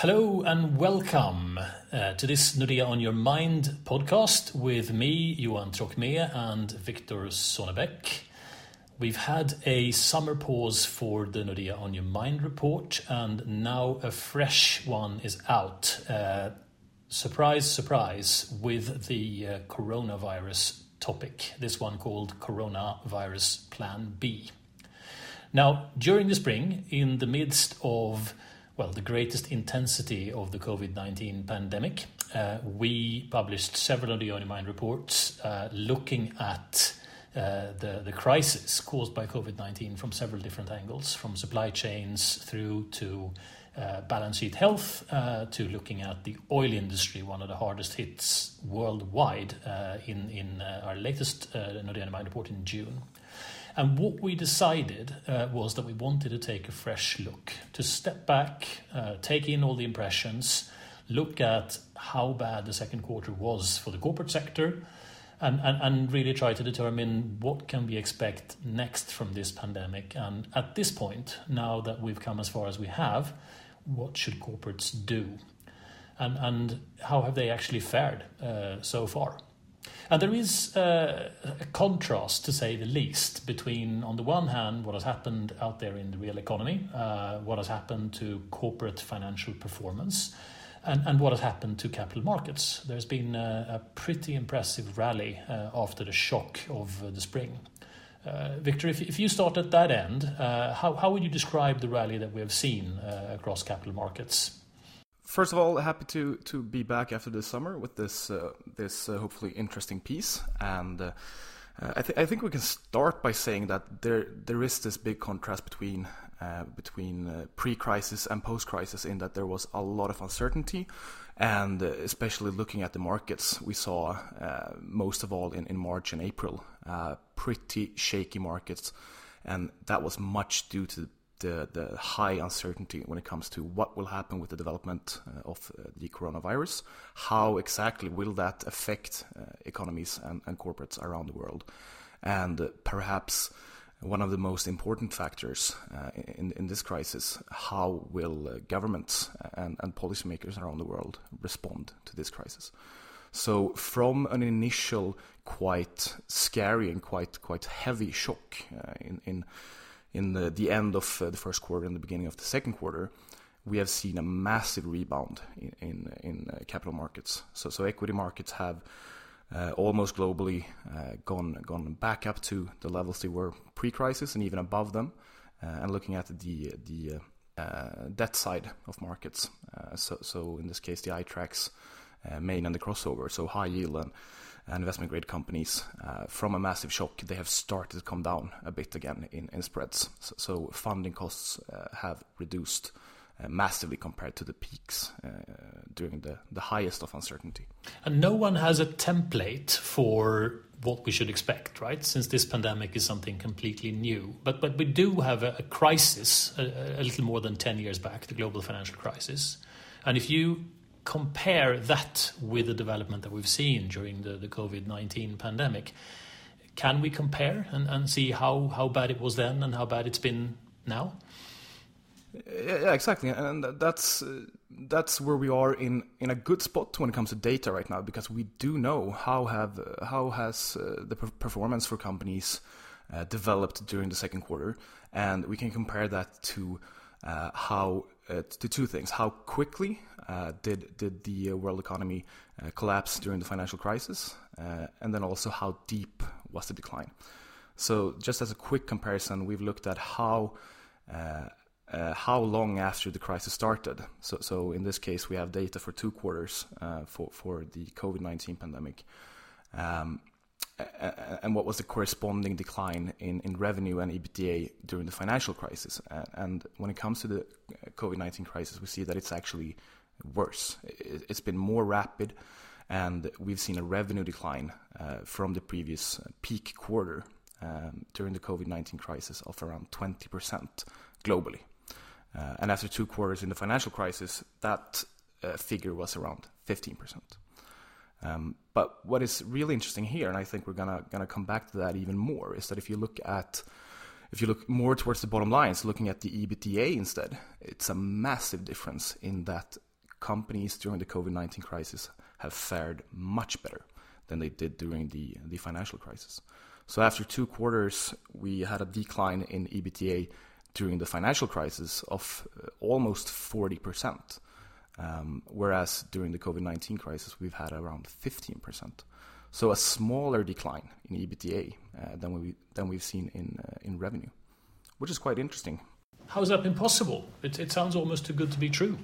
Hello and welcome uh, to this Nordea on Your Mind podcast with me, Johan Trocmé, and Victor Sonnebeck. We've had a summer pause for the Nordea on Your Mind report, and now a fresh one is out. Uh, surprise, surprise, with the uh, coronavirus topic. This one called Coronavirus Plan B. Now, during the spring, in the midst of well, the greatest intensity of the COVID 19 pandemic. Uh, we published several of the On Your reports uh, looking at uh, the, the crisis caused by COVID 19 from several different angles, from supply chains through to uh, balance sheet health uh, to looking at the oil industry, one of the hardest hits worldwide, uh, in, in our latest uh, Nordea Mind report in June. And what we decided uh, was that we wanted to take a fresh look, to step back, uh, take in all the impressions, look at how bad the second quarter was for the corporate sector, and, and, and really try to determine what can we expect next from this pandemic. And at this point, now that we've come as far as we have, what should corporates do? And, and how have they actually fared uh, so far? And there is uh, a contrast, to say the least, between, on the one hand, what has happened out there in the real economy, uh, what has happened to corporate financial performance, and, and what has happened to capital markets. There's been a, a pretty impressive rally uh, after the shock of uh, the spring. Uh, Victor, if, if you start at that end, uh, how, how would you describe the rally that we have seen across capital markets? First of all, happy to to be back after the summer with this uh, this uh, hopefully interesting piece, and uh, I think I think we can start by saying that there there is this big contrast between uh, between uh, pre-crisis and post-crisis in that there was a lot of uncertainty, and uh, especially looking at the markets, we saw most of all in in March and April pretty shaky markets, and that was much due to the, the high uncertainty when it comes to what will happen with the development uh, of uh, the coronavirus. How exactly will that affect uh, economies and, and, corporates around the world? And uh, perhaps one of the most important factors uh, in, in this crisis, how will uh, governments and, and policymakers around the world respond to this crisis? So from an initial quite scary and quite quite heavy shock in, in in the, the end of uh, the first quarter and the beginning of the second quarter, we have seen a massive rebound in in, in uh, capital markets. So so equity markets have uh, almost globally uh, gone gone back up to the levels they were pre-crisis and even above them. Uh, and looking at the the uh, debt side of markets, so so in this case the iTraxx main and the crossover, so high yield and investment grade companies uh, from a massive shock, they have started to come down a bit again in, in spreads. So, so funding costs uh, have reduced uh, massively compared to the peaks uh, during the, the highest of uncertainty. And no one has a template for what we should expect, right? Since this pandemic is something completely new. But, but we do have a, a crisis a, a little more than 10 years back, the global financial crisis. And if you compare that with the development that we've seen during the, the COVID 19 pandemic, can we compare and, and see how, how bad it was then and how bad it's been now? Yeah, exactly, and that's that's where we are in, in a good spot when it comes to data right now because we do know how have how has uh, the performance for companies uh, developed during the second quarter, and we can compare that to uh, how uh, to two things: how quickly uh, did did the uh, world economy uh, collapse during the financial crisis, uh, and then also how deep was the decline. So, just as a quick comparison, we've looked at how how long after the crisis started. So, so in this case, we have data for two quarters for for the COVID nineteen pandemic. Um, and what was the corresponding decline in, in revenue and EBITDA during the financial crisis. And when it comes to the COVID 19 crisis, we see that it's actually worse. It's been more rapid, and we've seen a revenue decline uh, from the previous peak quarter um, during the COVID 19 crisis of around 20% globally. Uh, and after two quarters in the financial crisis, that uh, figure was around 15%. Um, but what is really interesting here, and I think we're gonna gonna come back to that even more, is that if you look at if you look more towards the bottom lines, looking at the EBITDA instead, it's a massive difference in that companies during the COVID 19 crisis have fared much better than they did during the, the financial crisis. So after two quarters, we had a decline in EBITDA during the financial crisis of uh, almost 40%, um, whereas during the COVID 19 crisis, we've had around 15%. So a smaller decline in EBITDA uh, than, we, than we've seen in, uh, in revenue, which is quite interesting. How is that possible? It, it sounds almost too good to be true.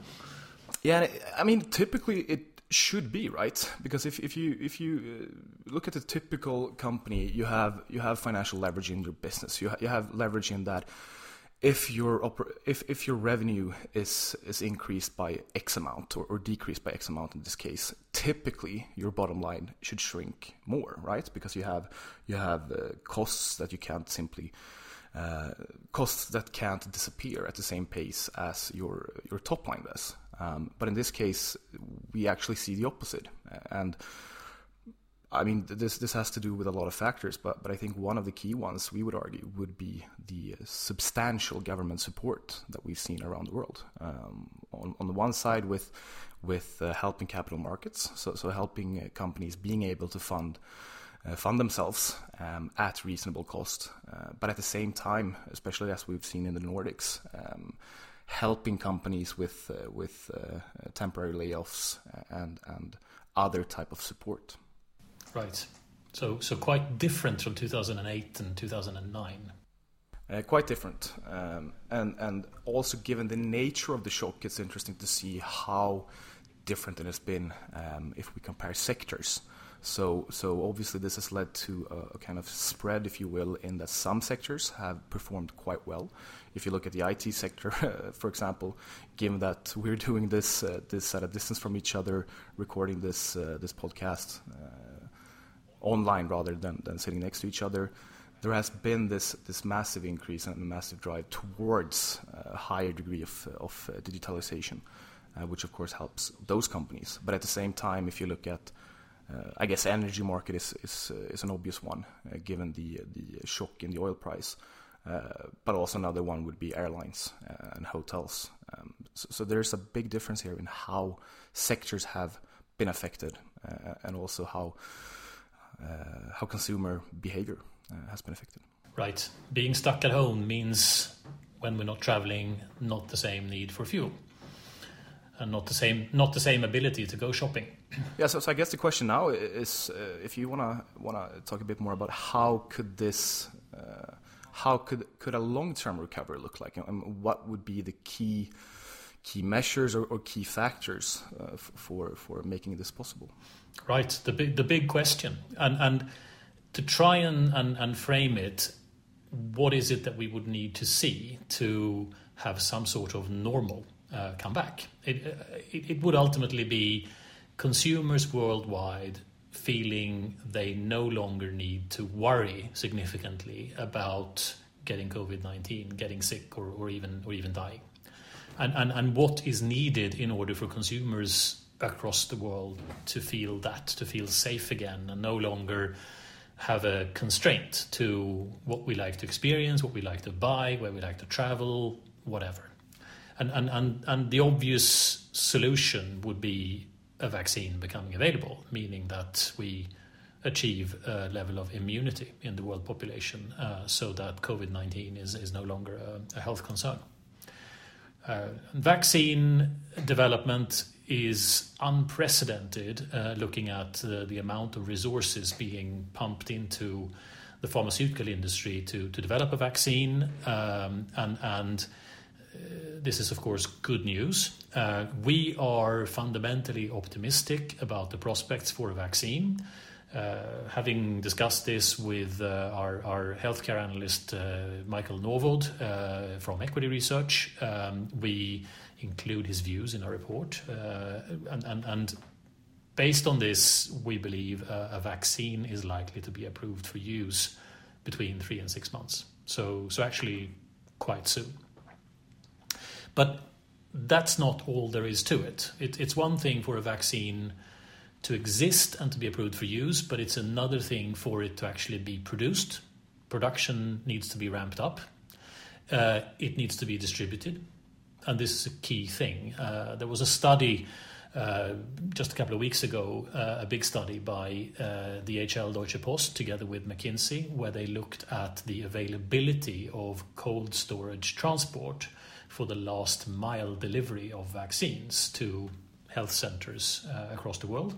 Yeah, I mean, typically it should be right because if, if you if you uh, look at a typical company, you have you have financial leverage in your business. You ha- you have leverage in that if your oper- if if your revenue is is increased by X amount or, or decreased by X amount in this case, typically your bottom line should shrink more, right? Because you have you have uh, costs that you can't simply uh, costs that can't disappear at the same pace as your your top line does. Um, but in this case, we actually see the opposite. And I mean, this this has to do with a lot of factors, but but I think one of the key ones we would argue would be the substantial government support that we've seen around the world. Um, on on the one side, with with uh, helping capital markets, so so helping uh, companies being able to fund. Uh, fund themselves um, at reasonable cost, uh, but at the same time, especially as we've seen in the Nordics, um, helping companies with uh, with uh, temporary layoffs and and other type of support. Right. So so quite different from 2008 and 2009. Uh, quite different, um, and and also given the nature of the shock, it's interesting to see how different it has been um, if we compare sectors. So, so obviously this has led to a, a, kind of spread, if you will, in that some sectors have performed quite well. If you look at the IT sector, for example, given that we're doing this uh, this at a distance from each other, recording this uh, this podcast uh, online rather than, than sitting next to each other, there has been this this massive increase and a massive drive towards a higher degree of of uh, digitalization, uh, which of course helps those companies. But at the same time, if you look at uh, I guess energy market is is uh, is an obvious one uh, given the the shock in the oil price. but also another one would be airlines and hotels. Um, so, so, there's a big difference here in how sectors have been affected and also how how consumer behavior has been affected. Right. Being stuck at home means when we're not traveling, not the same need for fuel and not the same not the same ability to go shopping. Yeah, so, so I guess the question now is uh, if you wanna wanna talk a bit more about how could this uh, how could could a long term recovery look like, and what would be the key key measures or, or key factors uh, for for making this possible? Right, the big the big question, and and to try and, and, and frame it, what is it that we would need to see to have some sort of normal uh, come back. It, uh, it, it, would ultimately be consumers worldwide feeling they no longer need to worry significantly about getting COVID 19, getting sick, or, or, even, or even dying. And, and, and what is needed in order for consumers across the world to feel that, to feel safe again, and no longer have a constraint to what we like to experience, what we like to buy, where we like to travel, whatever. And, and, and, and the obvious solution would be a vaccine becoming available, meaning that we achieve a level of immunity in the world population uh, so that COVID 19 is, is no longer a, a health concern. Uh, vaccine development is unprecedented, uh, looking at the amount of resources being pumped into the pharmaceutical industry to, to develop a vaccine um, and, and this is, of course, good news. Uh, we are fundamentally optimistic about the prospects for a vaccine. Uh, having discussed this with uh, our, our, healthcare analyst uh, Michael Novod uh, from Equity Research, um, we include his views in our report. Uh, and, and, and, based on this, we believe a vaccine is likely to be approved for use between three and six months. So, so actually, quite soon. But that's not all there is to it. it. It's one thing for a vaccine to exist and to be approved for use, but it's another thing for it to actually be produced. Production needs to be ramped up. Uh, it needs to be distributed, and this is a key thing. Uh, there was a study uh, just a couple of weeks ago uh, a big study by uh, DHL Deutsche Post together with McKinsey, where they looked at the availability of cold storage transport for the last mile delivery of vaccines to health centers uh, across the world.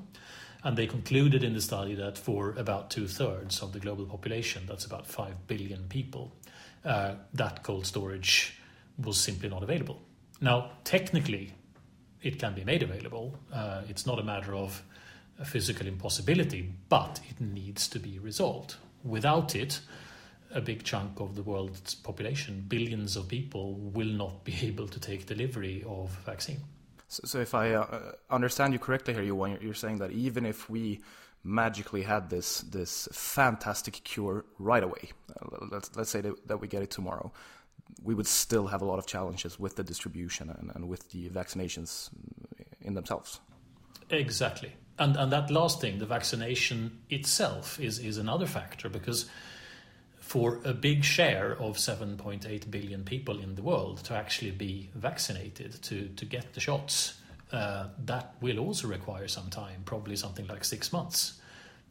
And they concluded in the study that for about two thirds of the global population, that's about 5 billion people, uh, that cold storage was simply not available. Now, technically, it can be made available. Uh, it's not a matter of a physical impossibility, but it needs to be resolved. Without it, a big chunk of the world's population, billions of people, will not be able to take delivery of vaccine. So, so if I uh, understand you correctly here, Johan, you're saying that even if we magically had this this fantastic cure right away, uh, let's let's say that, that we get it tomorrow, we would still have a lot of challenges with the distribution and, and with the vaccinations in themselves. Exactly. And, and that last thing, the vaccination itself, is, is another factor because for a big share of 7.8 billion people in the world to actually be vaccinated, to, to get the shots, uh, that will also require some time, probably something like six months.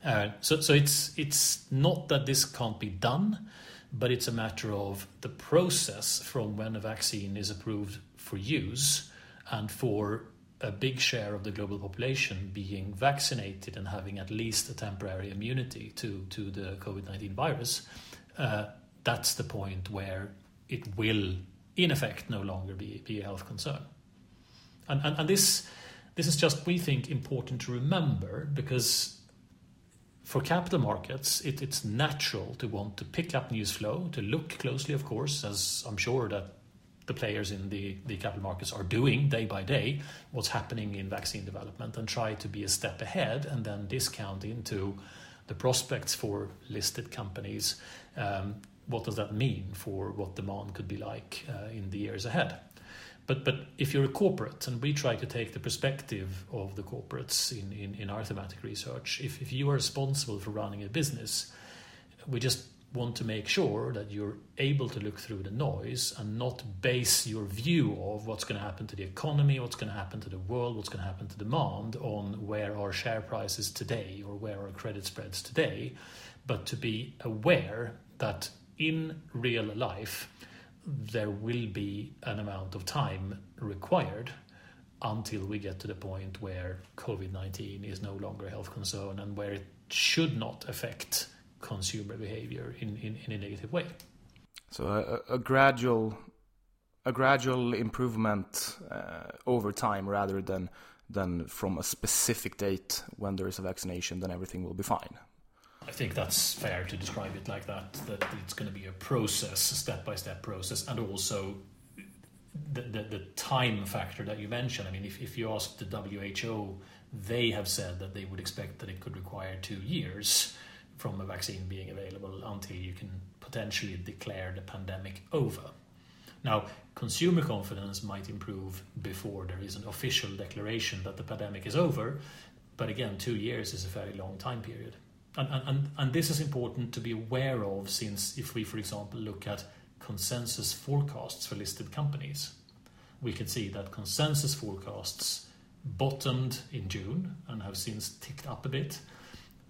Uh, so so it's, it's not that this can't be done, but it's a matter of the process from when a vaccine is approved for use and for a big share of the global population being vaccinated and having at least a temporary immunity to, to the COVID 19 virus, uh, that's the point where it will, in effect, no longer be, be a health concern. And, and, and this, this is just, we think, important to remember because for capital markets, it, it's natural to want to pick up news flow, to look closely, of course, as I'm sure that the players in the, the capital markets are doing day by day, what's happening in vaccine development, and try to be a step ahead and then discount into the prospects for listed companies. Um, what does that mean for what demand could be like uh, in the years ahead? But but if you're a corporate, and we try to take the perspective of the corporates in, in, in our thematic research, if, if you are responsible for running a business, we just want to make sure that you're able to look through the noise and not base your view of what's going to happen to the economy, what's going to happen to the world, what's going to happen to demand on where our share price is today or where our credit spreads today, but to be aware that in real life, there will be an amount of time required until we get to the point where COVID 19 is no longer a health concern and where it should not affect consumer behavior in, in, in a negative way. So a, a gradual a gradual improvement uh, over time rather than than from a specific date when there is a vaccination, then everything will be fine. I think that's fair to describe it like that. That it's going to be a process, a step-by-step process, and also the, the, the time factor that you mentioned. I mean, if, if you ask the WHO, they have said that they would expect that it could require two years from a vaccine being available until you can potentially declare the pandemic over. Now, consumer confidence might improve before there is an official declaration that the pandemic is over, but again, two years is a very long time period. And, and, and this is important to be aware of since if we, for example, look at consensus forecasts for listed companies, we can see that consensus forecasts bottomed in June and have since ticked up a bit.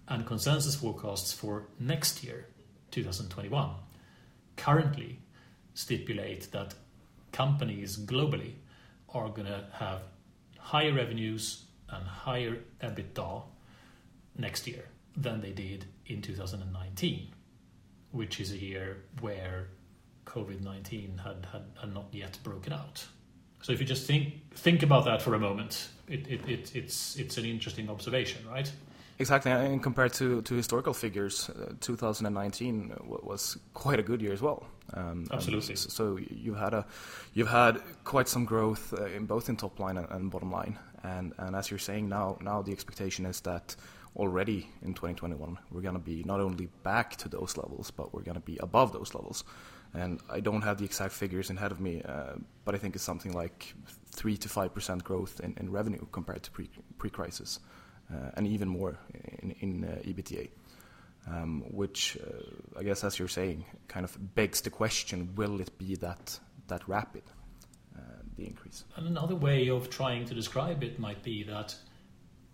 And consensus forecasts for next year, 2021, currently stipulate that companies globally are going to have higher revenues and higher EBITDA next year than they did in 2019, which is a year where COVID 19 had, had, had, not yet broken out. So if you just think think about that for a moment, it, it, it, it's it's an interesting observation, right? Exactly, and compared to, to historical figures, uh, 2019 was quite a good year as well. Um, Absolutely. So you've had a you've had quite some growth uh, in both in top line and, and, bottom line, and and as you're saying now, now the expectation is that already in 2021 we're going to be not only back to those levels but we're going to be above those levels and i don't have the exact figures in head of me uh, but i think it's something like 3 to 5% growth in, in revenue compared to pre, pre-crisis uh, and even more in, in uh, EBITDA um, which uh, i guess as you're saying kind of begs the question will it be that that rapid the increase. Another way of trying to describe it might be that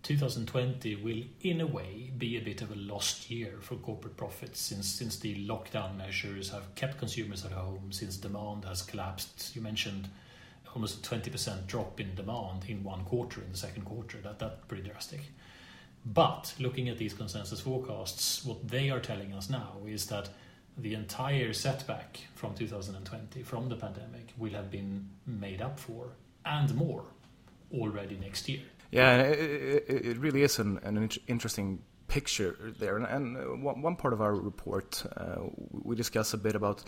2020 will, in a way, be a bit of a lost year for corporate profits since since the lockdown measures have kept consumers at home, since demand has collapsed. You mentioned almost a 20% drop in demand in one quarter, in the second quarter. That That's pretty drastic. But looking at these consensus forecasts, what they are telling us now is that the entire setback from 2020, from the pandemic, will have been made up for and more already next year. Yeah, it, it really is an, an interesting picture there. And, one part of our report, uh, we discuss a bit about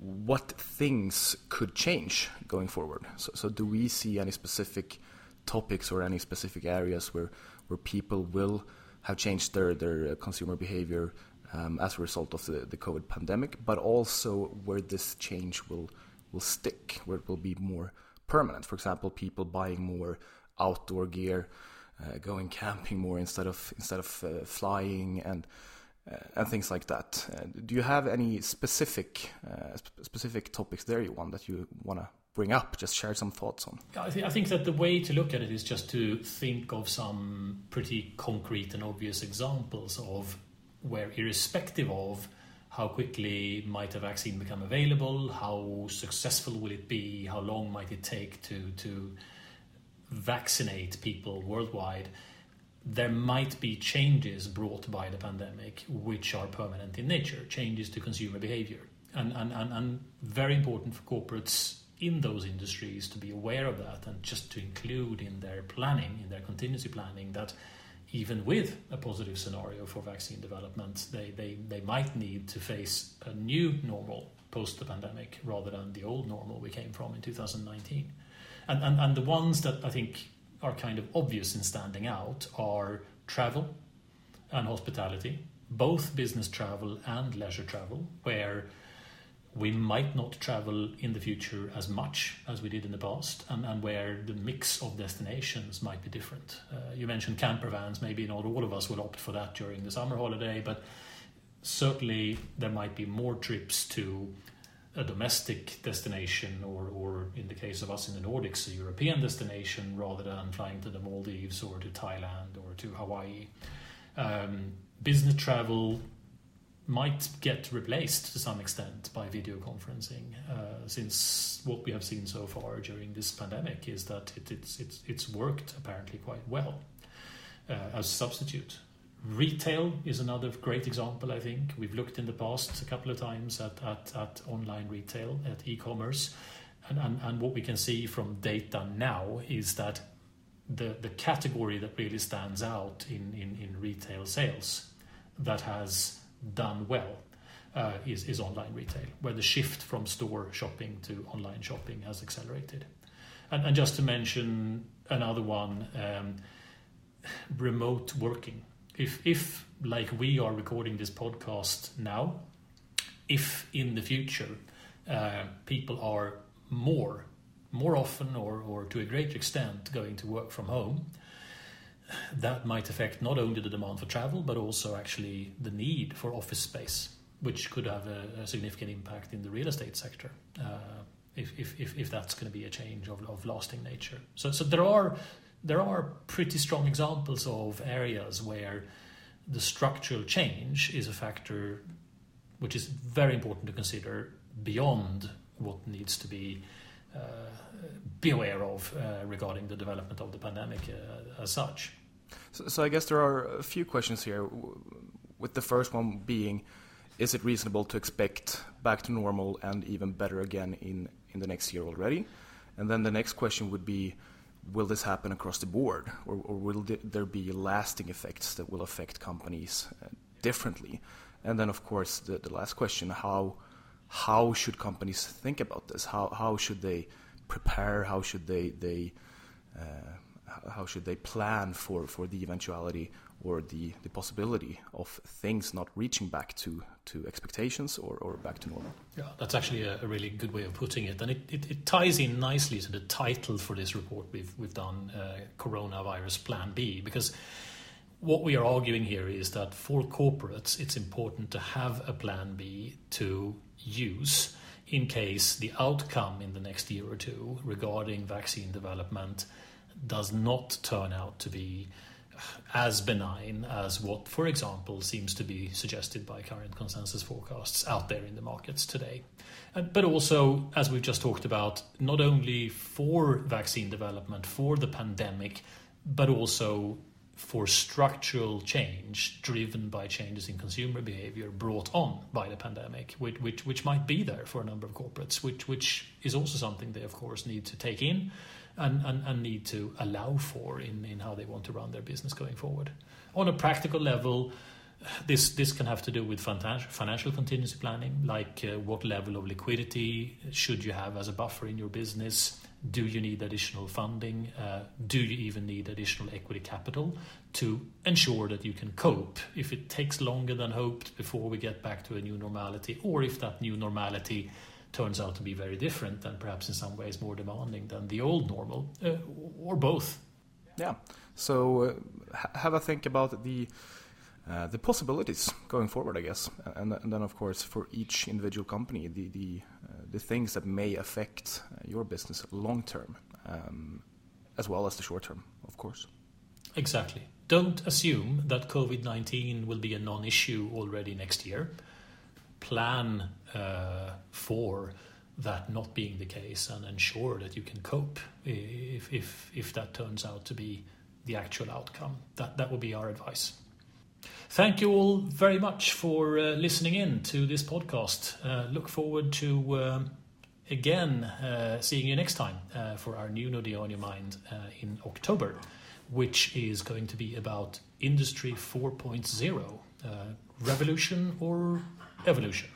what things could change going forward. So, so, do we see any specific topics or any specific areas where, where people will have changed their, their uh, consumer behavior um, as a result of the, the COVID pandemic, but also where this change will will stick, where it will be more permanent. For example, people buying more outdoor gear, uh, going camping more instead of instead of uh, flying and and things like that. Uh, do you have any specific uh, sp- specific topics there you want that you want to bring up? Just share some thoughts on. I, th- I think that the way to look at it is just to think of some pretty concrete and obvious examples of where irrespective of how quickly might a vaccine become available, how successful will it be, how long might it take to, to vaccinate people worldwide, there might be changes brought by the pandemic which are permanent in nature, changes to consumer behavior. And, and, and, and very important for corporates in those industries to be aware of that and just to include in their planning, in their contingency planning, that even with a positive scenario for vaccine development, they, they, they might need to face a new normal post the pandemic rather than the old normal we came from in 2019. And, and, and the ones that I think are kind of obvious in standing out are travel and hospitality, both business travel and leisure travel, where we might not travel in the future as much as we did in the past, and, and where the mix of destinations might be different. Uh, you mentioned camper vans, maybe not all of us will opt for that during the summer holiday, but certainly there might be more trips to a domestic destination, or, or in the case of us in the Nordics, a European destination, rather than flying to the Maldives or to Thailand or to Hawaii. Um, business travel might get replaced to some extent by video conferencing, uh, since what we have seen so far during this pandemic is that it, it's, it's, it's worked apparently quite well uh, as a substitute. Retail is another great example, I think. We've looked in the past a couple of times at, at, at online retail, at e commerce, and, and, and what we can see from data now is that the, the category that really stands out in, in, in retail sales that has done well uh, is, is online retail, where the shift from store shopping to online shopping has accelerated. And, and just to mention another one, um, remote working. If, if, like we are recording this podcast now, if in the future uh, people are more, more often or, or to a greater extent going to work from home, that might affect not only the demand for travel, but also actually the need for office space, which could have a, a significant impact in the real estate sector. Uh, if, if, if, that's going to be a change of, of lasting nature. So, so there are there are pretty strong examples of areas where the structural change is a factor which is very important to consider beyond what needs to be uh, be aware of uh, regarding the development of the pandemic uh, as such. So, so I guess there are a few questions here. With the first one being, is it reasonable to expect back to normal and even better again in, in the next year already? And then the next question would be, will this happen across the board, or, or will there be lasting effects that will affect companies uh, differently? And then, of course, the, the last question: how how should companies think about this? How how should they prepare? How should they they uh, how should they plan for, for the eventuality or the, the possibility of things not reaching back to, to expectations or, or back to normal? Yeah, that's actually a, a really good way of putting it. And it, it, it, ties in nicely to the title for this report we've, we've done, uh, Coronavirus Plan B, because what we are arguing here is that for corporates, it's important to have a plan B to use in case the outcome in the next year or two regarding vaccine development does not turn out to be as benign as what, for example, seems to be suggested by current consensus forecasts out there in the markets today. But also, as we've just talked about, not only for vaccine development, for the pandemic, but also for structural change driven by changes in consumer behavior brought on by the pandemic, which, which, which might be there for a number of corporates, which, which is also something they, of course, need to take in and, and, and need to allow for in, in how they want to run their business going forward. On a practical level, this this can have to do with financial contingency planning, like uh, what level of liquidity should you have as a buffer in your business? Do you need additional funding? Uh, do you even need additional equity capital to ensure that you can cope if it takes longer than hoped before we get back to a new normality, or if that new normality turns out to be very different and perhaps in some ways more demanding than the old normal, uh, or both. Yeah. So uh, have a think about the uh, the possibilities going forward, I guess, and, and, then of course for each individual company, the the uh, the things that may affect uh, your business long term, um, as well as the short term, of course. Exactly. Don't assume that COVID nineteen will be a non-issue already next year plan uh, for that not being the case and ensure that you can cope if, if, if that turns out to be the actual outcome. That, that would be our advice. Thank you all very much for uh, listening in to this podcast. Uh, look forward to uh, again uh, seeing you next time uh, for our new Nordea on Your Mind uh, in October, which is going to be about Industry 4.0 revolution or evolution.